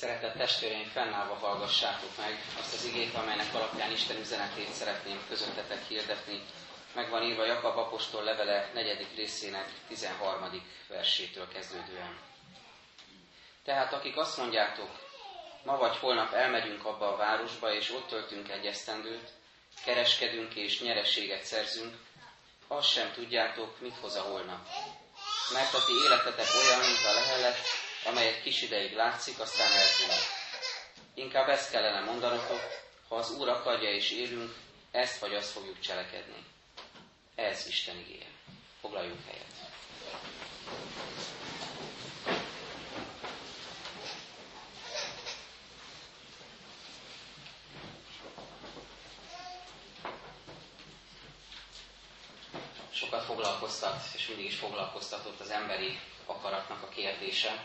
Szeretett testvéreim, fennállva hallgassátok meg azt az igét, amelynek alapján Isten üzenetét szeretném közöttetek hirdetni. Meg van írva Jakab apostol levele negyedik részének 13. versétől kezdődően. Tehát akik azt mondjátok, ma vagy holnap elmegyünk abba a városba, és ott töltünk egy esztendőt, kereskedünk és nyereséget szerzünk, azt sem tudjátok, mit hoz a holnap. Mert a ti életetek olyan, mint a lehelet, amely egy kis ideig látszik, aztán eltűnik. Inkább ezt kellene mondanotok, ha az Úr akarja és élünk, ezt vagy azt fogjuk cselekedni. Ez Isten igéje. Foglaljunk helyet. Sokat foglalkoztat, és mindig is foglalkoztatott az emberi akaratnak a kérdése,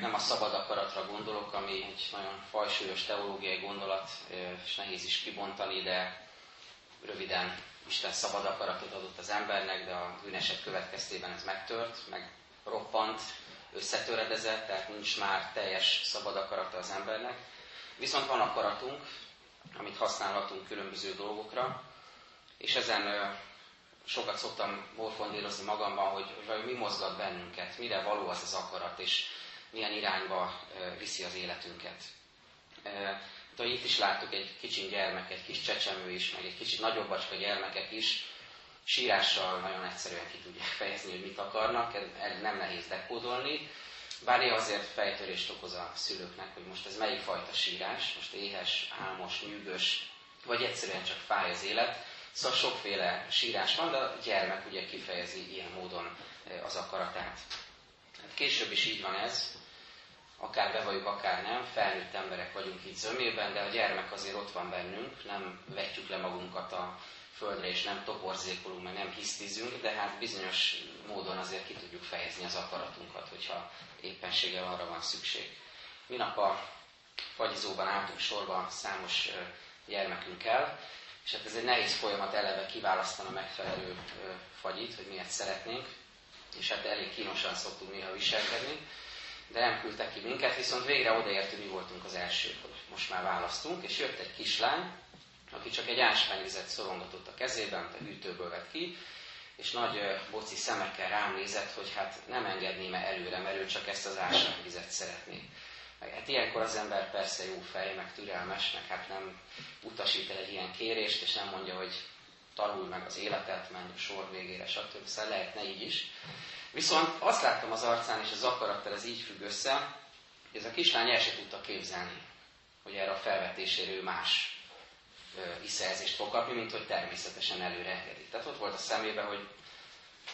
nem a szabad akaratra gondolok, ami egy nagyon fajsúlyos teológiai gondolat, és nehéz is kibontani, de röviden Isten szabad akaratot adott az embernek, de a bűneset következtében ez megtört, meg roppant, összetöredezett, tehát nincs már teljes szabad akarata az embernek. Viszont van akaratunk, amit használhatunk különböző dolgokra, és ezen sokat szoktam morfondírozni magamban, hogy, hogy mi mozgat bennünket, mire való az az akarat, és milyen irányba viszi az életünket. De itt is láttuk egy kicsi gyermek, egy kis csecsemő is, meg egy kicsit nagyobb bacska gyermekek is, sírással nagyon egyszerűen ki tudják fejezni, hogy mit akarnak, ez nem nehéz dekódolni, bár néha azért fejtörést okoz a szülőknek, hogy most ez melyik fajta sírás, most éhes, álmos, nyűgös, vagy egyszerűen csak fáj az élet. Szóval sokféle sírás van, de a gyermek ugye kifejezi ilyen módon az akaratát. Később is így van ez, akár bevalljuk, akár nem, felnőtt emberek vagyunk itt zömében, de a gyermek azért ott van bennünk, nem vetjük le magunkat a földre, és nem toporzékolunk, meg nem hisztizünk, de hát bizonyos módon azért ki tudjuk fejezni az akaratunkat, hogyha éppenséggel arra van szükség. Minap a fagyizóban álltunk sorba számos gyermekünkkel, és hát ez egy nehéz folyamat eleve kiválasztani a megfelelő fagyit, hogy miért szeretnénk, és hát elég kínosan szoktunk néha viselkedni de nem küldtek ki minket, viszont végre odaértünk, mi voltunk az elsők, hogy most már választunk, és jött egy kislány, aki csak egy ásványvizet szorongatott a kezében, a hűtőből vett ki, és nagy boci szemekkel rám nézett, hogy hát nem engedném -e előre, mert ő csak ezt az ásványvizet szeretné. Meg, hát ilyenkor az ember persze jó fej, meg türelmes, meg hát nem utasít el egy ilyen kérést, és nem mondja, hogy tanulj meg az életet, menj a sor végére, stb. Szóval lehetne így is. Viszont azt láttam az arcán, és az akarattal ez így függ össze, hogy ez a kislány el se tudta képzelni, hogy erre a felvetésére ő más visszajelzést fog kapni, mint hogy természetesen előre engedi. Tehát ott volt a szemében, hogy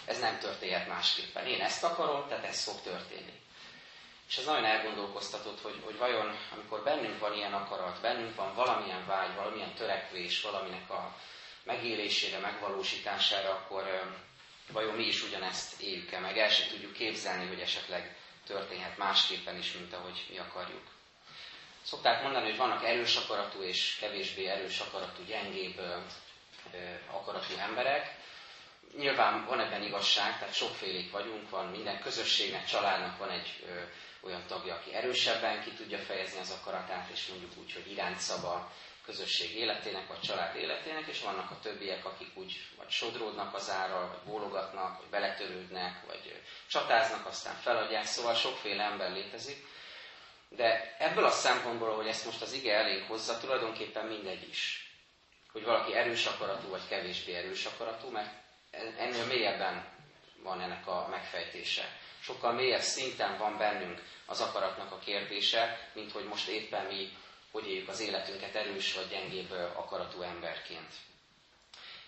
ez nem történhet másképpen. Én ezt akarom, tehát ez fog történni. És ez nagyon elgondolkoztatott, hogy, hogy vajon, amikor bennünk van ilyen akarat, bennünk van valamilyen vágy, valamilyen törekvés, valaminek a megélésére, megvalósítására, akkor vajon mi is ugyanezt éljük-e meg, el sem tudjuk képzelni, hogy esetleg történhet másképpen is, mint ahogy mi akarjuk. Szokták mondani, hogy vannak erős akaratú és kevésbé erős akaratú, gyengébb akaratú emberek. Nyilván van ebben igazság, tehát sokfélék vagyunk, van minden közösségnek, családnak van egy ö, olyan tagja, aki erősebben ki tudja fejezni az akaratát, és mondjuk úgy, hogy irányt szaba közösség életének, vagy család életének, és vannak a többiek, akik úgy vagy sodródnak az árral, vagy bólogatnak, vagy beletörődnek, vagy csatáznak, aztán feladják, szóval sokféle ember létezik. De ebből a szempontból, hogy ezt most az ige elég hozza, tulajdonképpen mindegy is. Hogy valaki erős akaratú, vagy kevésbé erős akaratú, mert ennél mélyebben van ennek a megfejtése. Sokkal mélyebb szinten van bennünk az akaratnak a kérdése, mint hogy most éppen mi hogy éljük az életünket erős vagy gyengébb akaratú emberként.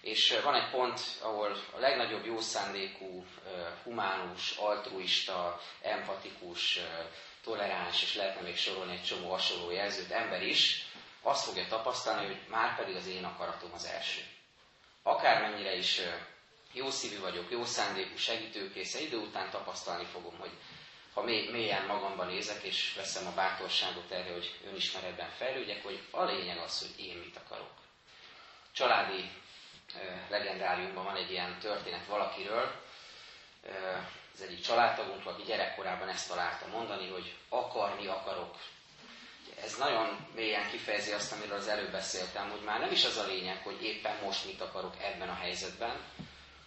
És van egy pont, ahol a legnagyobb jó szándékú, humánus, altruista, empatikus, toleráns, és lehetne még sorolni egy csomó hasonló jelzőt, ember is azt fogja tapasztalni, hogy már pedig az én akaratom az első. Akármennyire is jó szívű vagyok, jó szándékú, segítőkész, idő után tapasztalni fogom, hogy ha mély, mélyen magamban nézek, és veszem a bátorságot erre, hogy önismeretben fejlődjek, hogy a lényeg az, hogy én mit akarok. Családi legendáriumban van egy ilyen történet valakiről, az egyik családtagunk, aki gyerekkorában ezt találta mondani, hogy akarni akarok, ez nagyon mélyen kifejezi azt, amiről az előbb beszéltem, hogy már nem is az a lényeg, hogy éppen most mit akarok ebben a helyzetben,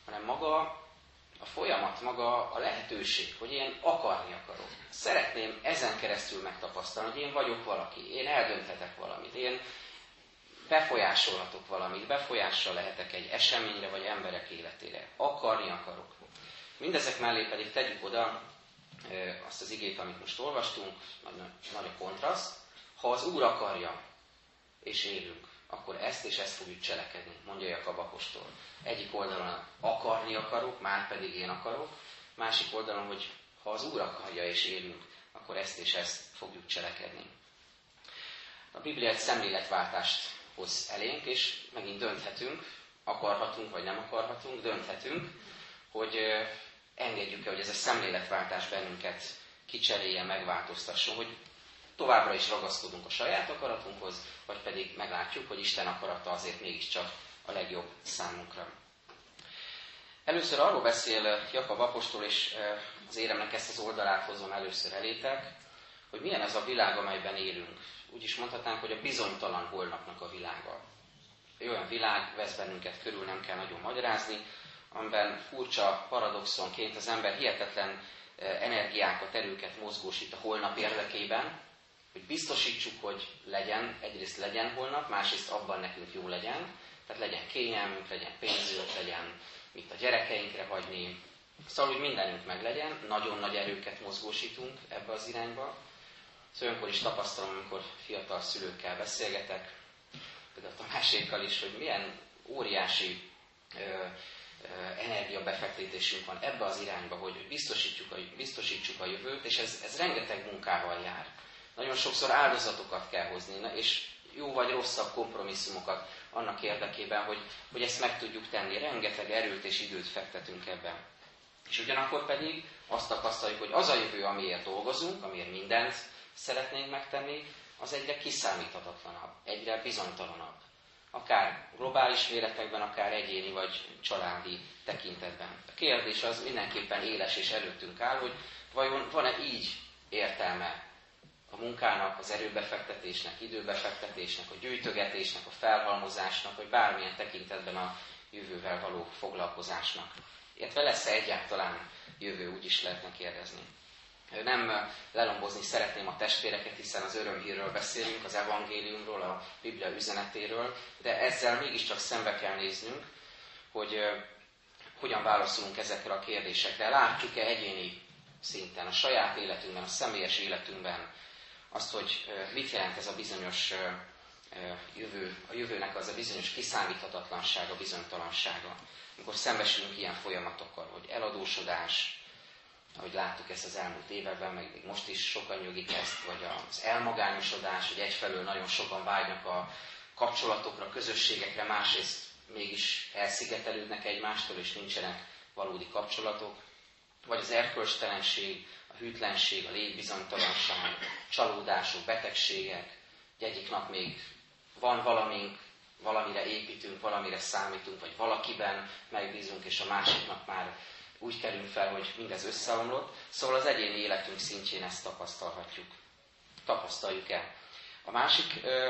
hanem maga a folyamat, maga a lehetőség, hogy én akarni akarok. Szeretném ezen keresztül megtapasztalni, hogy én vagyok valaki, én eldönthetek valamit, én befolyásolhatok valamit, befolyással lehetek egy eseményre vagy emberek életére. Akarni akarok. Mindezek mellé pedig tegyük oda azt az igét, amit most olvastunk, nagy, nagy a kontraszt. Ha az Úr akarja, és élünk, akkor ezt és ezt fogjuk cselekedni, mondja Jakab apostol. Egyik oldalon akarni akarok, már pedig én akarok, másik oldalon, hogy ha az Úr akarja és élünk, akkor ezt és ezt fogjuk cselekedni. A Biblia egy szemléletváltást hoz elénk, és megint dönthetünk, akarhatunk vagy nem akarhatunk, dönthetünk, hogy engedjük-e, hogy ez a szemléletváltás bennünket kicserélje, megváltoztasson, hogy továbbra is ragaszkodunk a saját akaratunkhoz, vagy pedig meglátjuk, hogy Isten akarata azért mégiscsak a legjobb számunkra. Először arról beszél Jakab apostol, és az éremnek ezt az oldalát hozom először elétek, hogy milyen ez a világ, amelyben élünk. Úgy is mondhatnánk, hogy a bizonytalan holnapnak a világa. Egy olyan világ vesz bennünket körül, nem kell nagyon magyarázni, amiben furcsa paradoxonként az ember hihetetlen energiákat, erőket mozgósít a holnap érdekében, hogy biztosítsuk, hogy legyen, egyrészt legyen holnap, másrészt abban nekünk jó legyen, tehát legyen kényelmünk, legyen pénzünk, legyen mit a gyerekeinkre hagyni, szóval, hogy mindenünk meg legyen, nagyon nagy erőket mozgósítunk ebbe az irányba. Szóval olyankor is tapasztalom, amikor fiatal szülőkkel beszélgetek, például a másékkal is, hogy milyen óriási ö, energiabefektetésünk van ebbe az irányba, hogy biztosítjuk a, biztosítsuk a jövőt, és ez, ez rengeteg munkával jár. Nagyon sokszor áldozatokat kell hozni, és jó vagy rosszabb kompromisszumokat annak érdekében, hogy, hogy ezt meg tudjuk tenni. Rengeteg erőt és időt fektetünk ebben. És ugyanakkor pedig azt tapasztaljuk, hogy az a jövő, amiért dolgozunk, amiért mindent szeretnénk megtenni, az egyre kiszámíthatatlanabb, egyre bizonytalanabb akár globális méretekben, akár egyéni vagy családi tekintetben. A kérdés az mindenképpen éles és előttünk áll, hogy vajon van-e így értelme a munkának, az erőbefektetésnek, időbefektetésnek, a gyűjtögetésnek, a felhalmozásnak, vagy bármilyen tekintetben a jövővel való foglalkozásnak. Illetve lesz-e egyáltalán jövő, úgy is lehetne kérdezni. Nem lelombozni szeretném a testvéreket, hiszen az örömhírről beszélünk, az evangéliumról, a Biblia üzenetéről, de ezzel mégiscsak szembe kell néznünk, hogy hogyan válaszolunk ezekre a kérdésekre. Látjuk-e egyéni szinten, a saját életünkben, a személyes életünkben azt, hogy mit jelent ez a bizonyos jövő, a jövőnek az a bizonyos kiszámíthatatlansága, bizonytalansága. Amikor szembesülünk ilyen folyamatokkal, hogy eladósodás, ahogy láttuk ezt az elmúlt években, meg még most is sokan nyugik ezt, vagy az elmagányosodás, hogy egyfelől nagyon sokan vágynak a kapcsolatokra, közösségekre, másrészt mégis elszigetelődnek egymástól, és nincsenek valódi kapcsolatok, vagy az erkölcstelenség, hűtlenség, a létbizonytalanság, csalódások, betegségek, hogy egyik nap még van valamink, valamire építünk, valamire számítunk, vagy valakiben megbízunk, és a másik nap már úgy kerül fel, hogy mindez összeomlott. Szóval az egyéni életünk szintjén ezt tapasztalhatjuk. Tapasztaljuk el. A másik ö,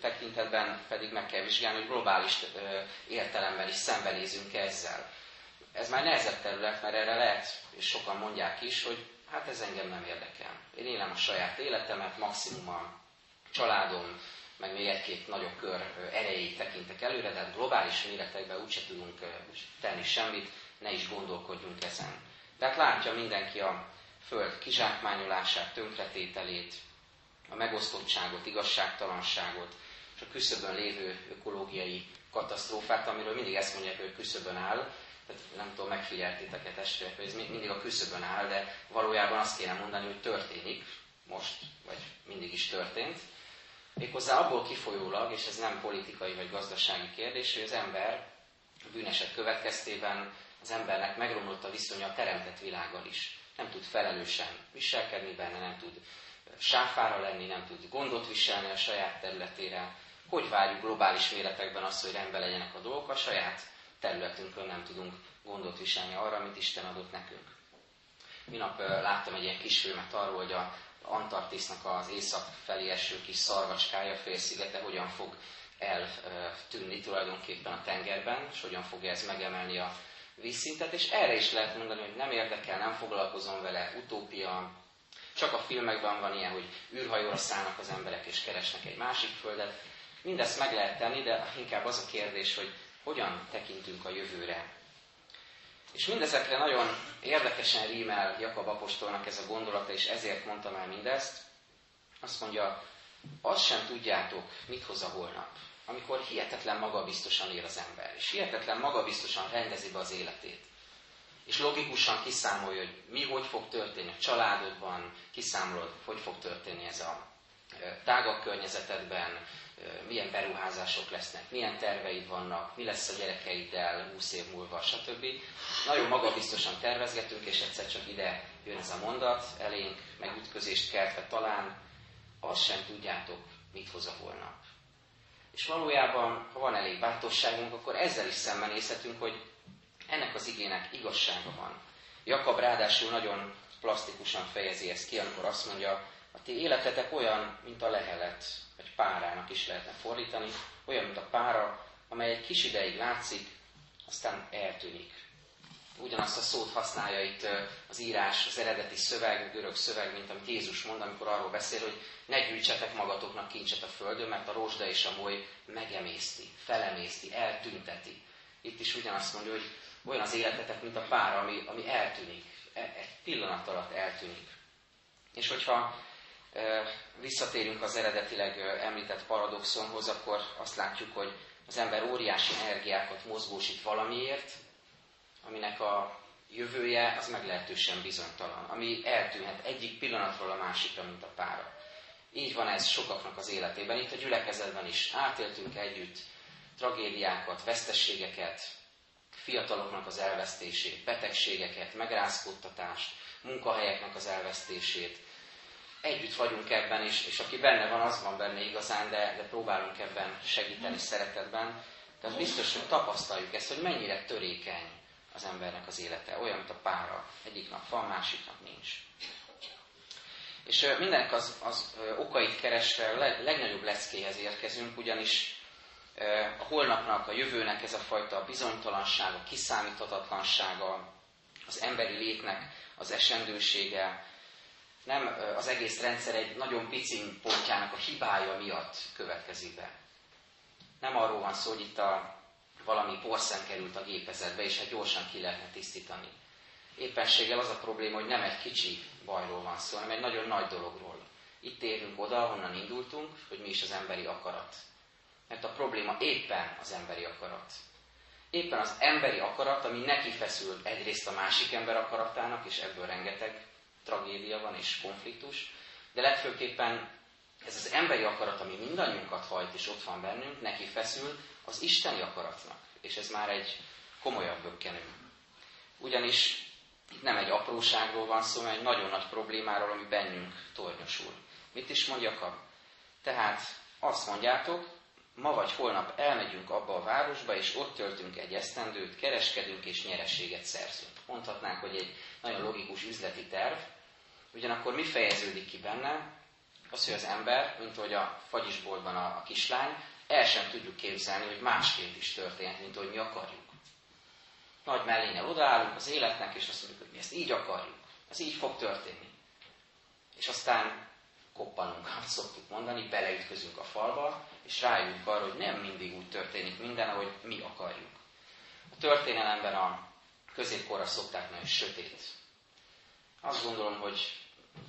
tekintetben pedig meg kell vizsgálni, hogy globális ö, értelemben is szembenézünk ezzel. Ez már nehezebb terület, mert erre lehet, és sokan mondják is, hogy hát ez engem nem érdekel. Én élem a saját életemet, maximum a családom, meg még egy-két nagyobb kör erejét tekintek előre, de hát globális méretekben úgyse tudunk tenni semmit, ne is gondolkodjunk ezen. Tehát látja mindenki a föld kizsákmányolását, tönkretételét, a megosztottságot, igazságtalanságot, és a küszöbön lévő ökológiai katasztrófát, amiről mindig ezt mondják, hogy küszöbön áll, nem tudom, megfigyeltétek-e testvérek, hogy ez mindig a küszöbön áll, de valójában azt kéne mondani, hogy történik most, vagy mindig is történt. Méghozzá abból kifolyólag, és ez nem politikai vagy gazdasági kérdés, hogy az ember a bűneset következtében az embernek megromlott a viszonya a teremtett világgal is. Nem tud felelősen viselkedni benne, nem tud sáfára lenni, nem tud gondot viselni a saját területére. Hogy várjuk globális méretekben azt, hogy rendben legyenek a dolgok, a saját területünkön nem tudunk gondot viselni arra, amit Isten adott nekünk. Minap láttam egy ilyen kisfilmet arról, hogy a, Antarktisznak az észak felé eső kis szarvacskája, félszigete hogyan fog eltűnni tulajdonképpen a tengerben, és hogyan fogja ez megemelni a vízszintet, és erre is lehet mondani, hogy nem érdekel, nem foglalkozom vele, utópia, csak a filmekben van ilyen, hogy űrhajóra szállnak az emberek és keresnek egy másik földet. Mindezt meg lehet tenni, de inkább az a kérdés, hogy hogyan tekintünk a jövőre. És mindezekre nagyon érdekesen rímel Jakab apostolnak ez a gondolata, és ezért mondtam el mindezt. Azt mondja, azt sem tudjátok, mit hoz a holnap. Amikor hihetetlen magabiztosan él az ember, és hihetetlen magabiztosan rendezi be az életét. És logikusan kiszámolja, hogy mi hogy fog történni a családodban, kiszámolod, hogy fog történni ez a tágabb környezetedben, milyen beruházások lesznek, milyen terveid vannak, mi lesz a gyerekeiddel 20 év múlva, stb. Nagyon magabiztosan tervezgetünk, és egyszer csak ide jön ez a mondat, elénk megütközést keltve talán, azt sem tudjátok, mit hoz a holnap. És valójában, ha van elég bátorságunk, akkor ezzel is szembenézhetünk, hogy ennek az igének igazsága van. Jakab ráadásul nagyon plastikusan fejezi ezt ki, amikor azt mondja, a ti életetek olyan, mint a lehelet, vagy párának is lehetne fordítani, olyan, mint a pára, amely egy kis ideig látszik, aztán eltűnik. Ugyanazt a szót használja itt az írás, az eredeti szöveg, a görög szöveg, mint amit Jézus mond, amikor arról beszél, hogy ne gyűjtsetek magatoknak kincset a földön, mert a rozsda és a moly megemészti, felemészti, eltünteti. Itt is ugyanazt mondja, hogy olyan az életetek, mint a pár, ami, ami eltűnik. E, egy pillanat alatt eltűnik. És hogyha visszatérünk az eredetileg említett paradoxonhoz, akkor azt látjuk, hogy az ember óriási energiákat mozgósít valamiért, aminek a jövője az meglehetősen bizonytalan, ami eltűnhet egyik pillanatról a másikra, mint a pára. Így van ez sokaknak az életében. Itt a gyülekezetben is átéltünk együtt tragédiákat, vesztességeket, fiataloknak az elvesztését, betegségeket, megrázkódtatást, munkahelyeknek az elvesztését. Együtt vagyunk ebben, és, és aki benne van, az van benne igazán, de, de próbálunk ebben segíteni szeretetben. Tehát biztos, hogy tapasztaljuk ezt, hogy mennyire törékeny az embernek az élete. Olyan, mint a pára. Egyik nap van, másik nap nincs. És mindenek az, az okait keresve a legnagyobb leckéhez érkezünk, ugyanis a holnapnak, a jövőnek ez a fajta bizonytalansága, kiszámíthatatlansága, az emberi létnek az esendősége, nem az egész rendszer egy nagyon pici pontjának a hibája miatt következik be. Nem arról van szó, hogy itt a, valami porszem került a gépezetbe, és hát gyorsan ki lehetne tisztítani. Éppenséggel az a probléma, hogy nem egy kicsi bajról van szó, hanem egy nagyon nagy dologról. Itt érünk oda, honnan indultunk, hogy mi is az emberi akarat. Mert a probléma éppen az emberi akarat. Éppen az emberi akarat, ami neki feszül egyrészt a másik ember akaratának, és ebből rengeteg tragédia van és konfliktus, de legfőképpen ez az emberi akarat, ami mindannyiunkat hajt és ott van bennünk, neki feszül az isteni akaratnak. És ez már egy komolyabb bökkenő. Ugyanis itt nem egy apróságról van szó, hanem egy nagyon nagy problémáról, ami bennünk tornyosul. Mit is mondjak? Tehát azt mondjátok, ma vagy holnap elmegyünk abba a városba, és ott töltünk egy esztendőt, kereskedünk és nyerességet szerzünk. Mondhatnánk, hogy egy nagyon logikus üzleti terv, ugyanakkor mi fejeződik ki benne? Az, hogy az ember, mint hogy a fagyisboltban a, a kislány, el sem tudjuk képzelni, hogy másként is történhet, mint hogy mi akarjuk. Nagy mellényel odaállunk az életnek, és azt mondjuk, hogy mi ezt így akarjuk. Ez így fog történni. És aztán koppanunk, azt szoktuk mondani, beleütközünk a falba, és rájövünk arra, hogy nem mindig úgy történik minden, ahogy mi akarjuk. A történelemben a középkorra szokták nagyon sötét. Azt gondolom, hogy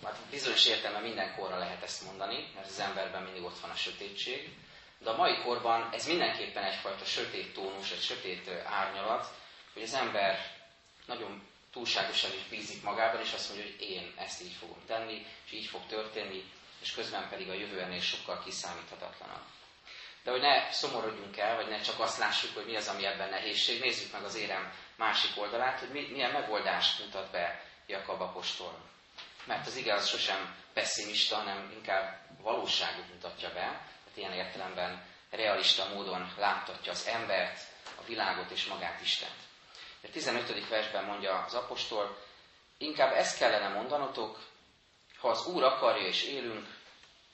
hát bizonyos értelme minden korra lehet ezt mondani, mert az emberben mindig ott van a sötétség, de a mai korban ez mindenképpen egyfajta sötét tónus, egy sötét árnyalat, hogy az ember nagyon túlságosan is bízik magában, és azt mondja, hogy én ezt így fogom tenni, és így fog történni, és közben pedig a jövő ennél sokkal kiszámíthatatlanabb. De hogy ne szomorodjunk el, vagy ne csak azt lássuk, hogy mi az, ami ebben nehézség, nézzük meg az érem másik oldalát, hogy milyen megoldást mutat be Jakab apostol. Mert az ige az sosem pessimista, hanem inkább valóságot mutatja be, tehát ilyen értelemben realista módon láttatja az embert, a világot és magát Istent. A 15. versben mondja az apostol, inkább ezt kellene mondanotok, ha az Úr akarja és élünk,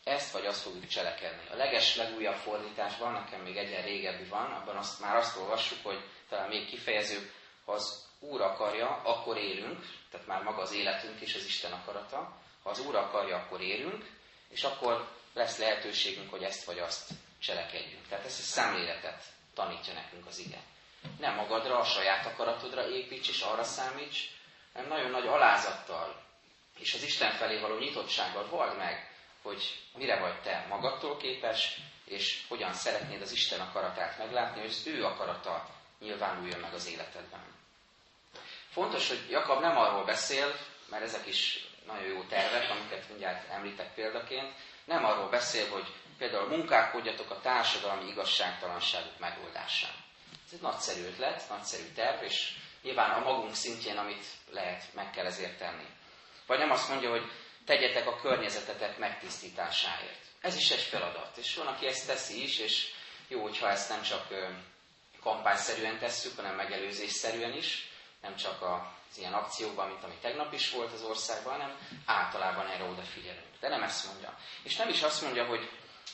ezt vagy azt fogjuk cselekedni. A leges legújabb fordításban, nekem még egyen régebbi van, abban azt, már azt olvassuk, hogy talán még kifejezőbb, ha az Úr akarja, akkor élünk, tehát már maga az életünk is az Isten akarata. Ha az Úr akarja, akkor élünk, és akkor lesz lehetőségünk, hogy ezt vagy azt cselekedjünk. Tehát ezt a szemléletet tanítja nekünk az ige. Nem magadra, a saját akaratodra építs és arra számíts, hanem nagyon nagy alázattal és az Isten felé való nyitottsággal vald meg, hogy mire vagy te magadtól képes, és hogyan szeretnéd az Isten akaratát meglátni, hogy az ő akarata nyilvánuljon meg az életedben. Fontos, hogy Jakab nem arról beszél, mert ezek is nagyon jó tervek, amiket mindjárt említek példaként, nem arról beszél, hogy például munkálkodjatok a társadalmi igazságtalanságok megoldásán. Ez egy nagyszerű ötlet, nagyszerű terv, és nyilván a magunk szintjén, amit lehet, meg kell ezért tenni. Vagy nem azt mondja, hogy tegyetek a környezetetek megtisztításáért. Ez is egy feladat, és van, aki ezt teszi is, és jó, hogyha ezt nem csak kampányszerűen tesszük, hanem megelőzésszerűen is, nem csak az ilyen akciókban, mint ami tegnap is volt az országban, hanem általában erre odafigyelünk. De nem ezt mondja. És nem is azt mondja, hogy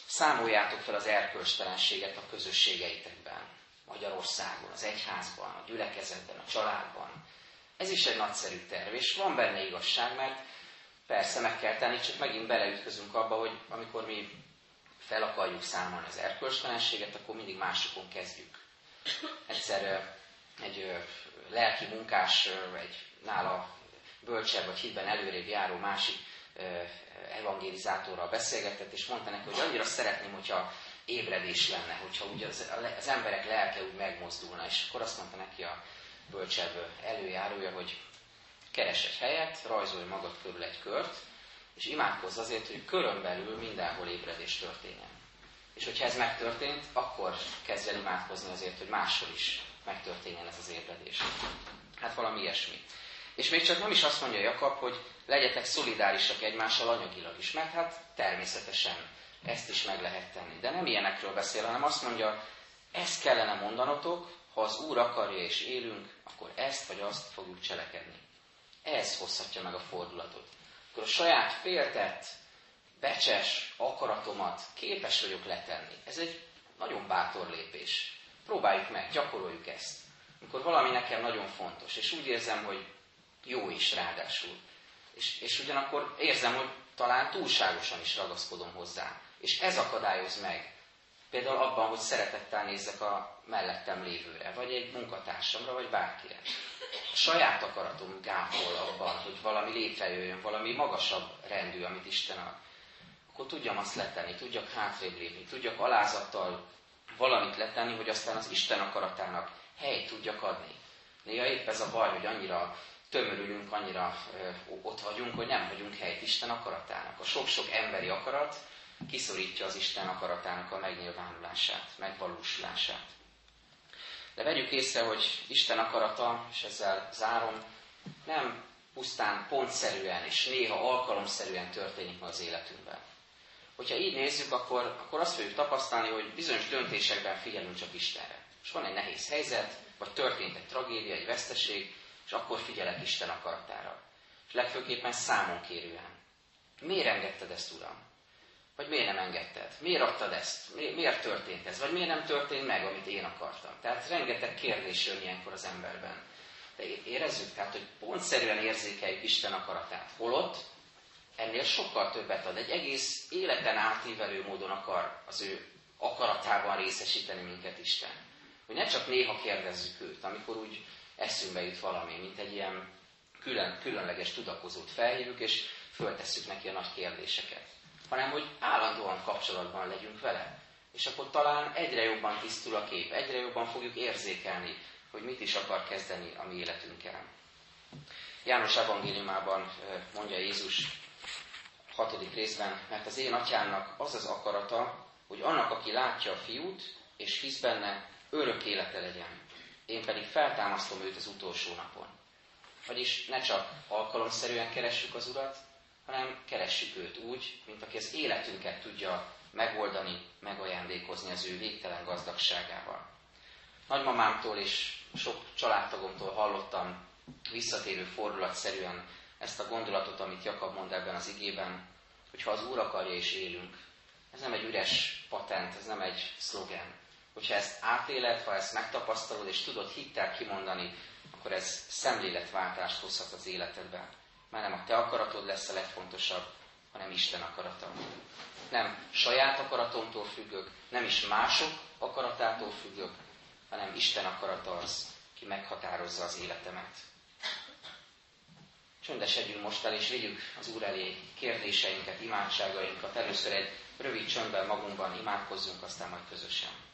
számoljátok fel az erkölcstelenséget a közösségeitekben, Magyarországon, az egyházban, a gyülekezetben, a családban. Ez is egy nagyszerű terv, és van benne igazság, mert persze meg kell tenni, csak megint beleütközünk abba, hogy amikor mi fel akarjuk számolni az erkölcstelenséget, akkor mindig másokon kezdjük. Egyszer egy lelki munkás, egy nála bölcsebb vagy hitben előrébb járó másik evangelizátorral beszélgetett, és mondta neki, hogy annyira szeretném, hogyha ébredés lenne, hogyha úgy az, az emberek lelke úgy megmozdulna. És akkor azt mondta neki a bölcsebb előjárója, hogy keres egy helyet, rajzolj magad körül egy kört, és imádkozz azért, hogy körön belül mindenhol ébredés történjen. És hogyha ez megtörtént, akkor kezdj el imádkozni azért, hogy máshol is megtörténjen ez az ébredés. Hát valami ilyesmi. És még csak nem is azt mondja Jakab, hogy legyetek szolidárisak egymással anyagilag is, mert hát természetesen ezt is meg lehet tenni. De nem ilyenekről beszél, hanem azt mondja, ezt kellene mondanotok, ha az Úr akarja és élünk, akkor ezt vagy azt fogjuk cselekedni. Ez hozhatja meg a fordulatot. Akkor a saját féltett, becses akaratomat képes vagyok letenni. Ez egy nagyon bátor lépés. Próbáljuk meg, gyakoroljuk ezt. Amikor valami nekem nagyon fontos, és úgy érzem, hogy jó is ráadásul. És, és ugyanakkor érzem, hogy talán túlságosan is ragaszkodom hozzá. És ez akadályoz meg. Például abban, hogy szeretettel nézzek a mellettem lévőre, vagy egy munkatársamra, vagy bárkire. A saját akaratom gápol abban, hogy valami létrejöjjön, valami magasabb rendű, amit Isten ad. Akkor tudjam azt letenni, tudjak hátrébb lépni, tudjak alázattal valamit letenni, hogy aztán az Isten akaratának helyt tudjak adni. Néha épp ez a baj, hogy annyira tömörülünk, annyira ö, ott vagyunk, hogy nem vagyunk helyt Isten akaratának. A sok-sok emberi akarat kiszorítja az Isten akaratának a megnyilvánulását, megvalósulását. De vegyük észre, hogy Isten akarata, és ezzel zárom, nem pusztán pontszerűen és néha alkalomszerűen történik meg az életünkben. Hogyha így nézzük, akkor, akkor azt fogjuk tapasztalni, hogy bizonyos döntésekben figyelünk csak Istenre. És van egy nehéz helyzet, vagy történt egy tragédia, egy veszteség, és akkor figyelek Isten akaratára. És legfőképpen számon kérően. Miért engedted ezt, Uram? Vagy miért nem engedted? Miért adtad ezt? Miért történt ez? Vagy miért nem történt meg, amit én akartam? Tehát rengeteg kérdés jön ilyenkor az emberben. De érezzük tehát, hogy pontszerűen érzékeljük Isten akaratát. Holott ennél sokkal többet ad. Egy egész életen átívelő módon akar az ő akaratában részesíteni minket Isten. Hogy ne csak néha kérdezzük őt, amikor úgy eszünkbe jut valami, mint egy ilyen külön, különleges tudakozót felhívjuk, és föltesszük neki a nagy kérdéseket. Hanem, hogy állandóan kapcsolatban legyünk vele. És akkor talán egyre jobban tisztul a kép, egyre jobban fogjuk érzékelni, hogy mit is akar kezdeni a mi életünkkel. János evangéliumában mondja Jézus hatodik részben, mert az én atyámnak az az akarata, hogy annak, aki látja a fiút, és hisz benne, örök élete legyen. Én pedig feltámasztom őt az utolsó napon. Vagyis ne csak alkalomszerűen keressük az Urat, hanem keressük őt úgy, mint aki az életünket tudja megoldani, megajándékozni az ő végtelen gazdagságával. Nagymamámtól és sok családtagomtól hallottam visszatérő fordulatszerűen ezt a gondolatot, amit Jakab mond ebben az igében, hogy ha az Úr akarja és élünk. Ez nem egy üres patent, ez nem egy szlogen. Hogyha ezt átéled, ha ezt megtapasztalod, és tudod hittel kimondani, akkor ez szemléletváltást hozhat az életedben. Mert nem a te akaratod lesz a legfontosabb, hanem Isten akarata. Nem saját akaratomtól függök, nem is mások akaratától függök, hanem Isten akarata az, ki meghatározza az életemet. Csöndesedjünk most el, és vigyük az Úr elé kérdéseinket, imádságainkat. Először egy rövid csöndben magunkban imádkozzunk, aztán majd közösen.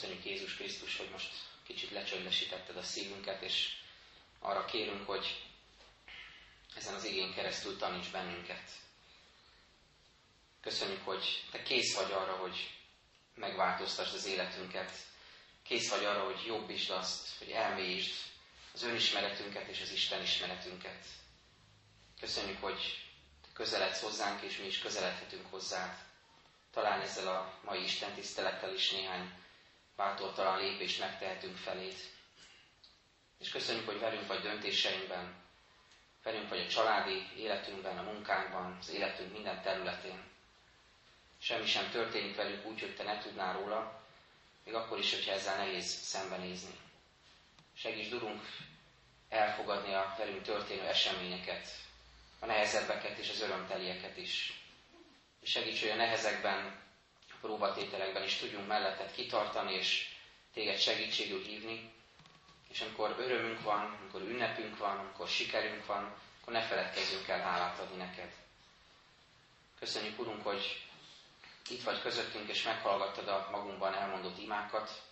Köszönjük Jézus Krisztus, hogy most kicsit lecsöndesítetted a szívünket, és arra kérünk, hogy ezen az igény keresztül taníts bennünket. Köszönjük, hogy Te kész vagy arra, hogy megváltoztasd az életünket. Kész vagy arra, hogy jobbítsd azt, hogy elmélyítsd az önismeretünket és az Isten ismeretünket. Köszönjük, hogy Te közeledsz hozzánk, és mi is közeledhetünk hozzád. Talán ezzel a mai Isten tisztelettel is néhány bátortalan lépést megtehetünk felét. És köszönjük, hogy velünk vagy döntéseinkben, velünk vagy a családi életünkben, a munkánkban, az életünk minden területén. Semmi sem történik velünk úgy, hogy te ne tudnál róla, még akkor is, hogyha ezzel nehéz szembenézni. Segíts, Durunk, elfogadni a velünk történő eseményeket, a nehezebbeket és az örömtelieket is. És segíts, hogy a nehezekben próbatételekben is tudjunk melletted kitartani, és téged segítségül hívni, és amikor örömünk van, amikor ünnepünk van, amikor sikerünk van, akkor ne feledkezzünk el hálát adni neked. Köszönjük, Urunk, hogy itt vagy közöttünk, és meghallgattad a magunkban elmondott imákat.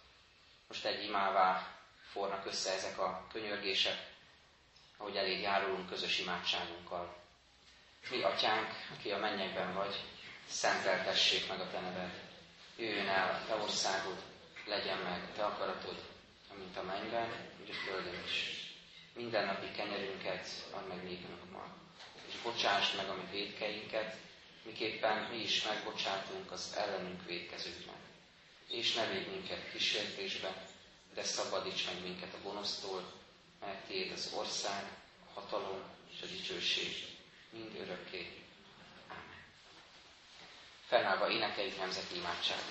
Most egy imává fornak össze ezek a könyörgések, ahogy elég járulunk közös imádságunkkal. Mi, Atyánk, aki a mennyekben vagy, szenteltessék meg a Te neved. Jöjjön el a Te országod, legyen meg a Te akaratod, amint a mennyben, úgy a földön is. Mindennapi kenyerünket add meg nékünk ma, és bocsásd meg a mi védkeinket, miképpen mi is megbocsátunk az ellenünk védkezőknek. És ne védj minket kísértésbe, de szabadíts meg minket a gonosztól, mert Tiéd az ország, a hatalom és a dicsőség mind örökké. Fennállva énekeljük nemzeti imádságot.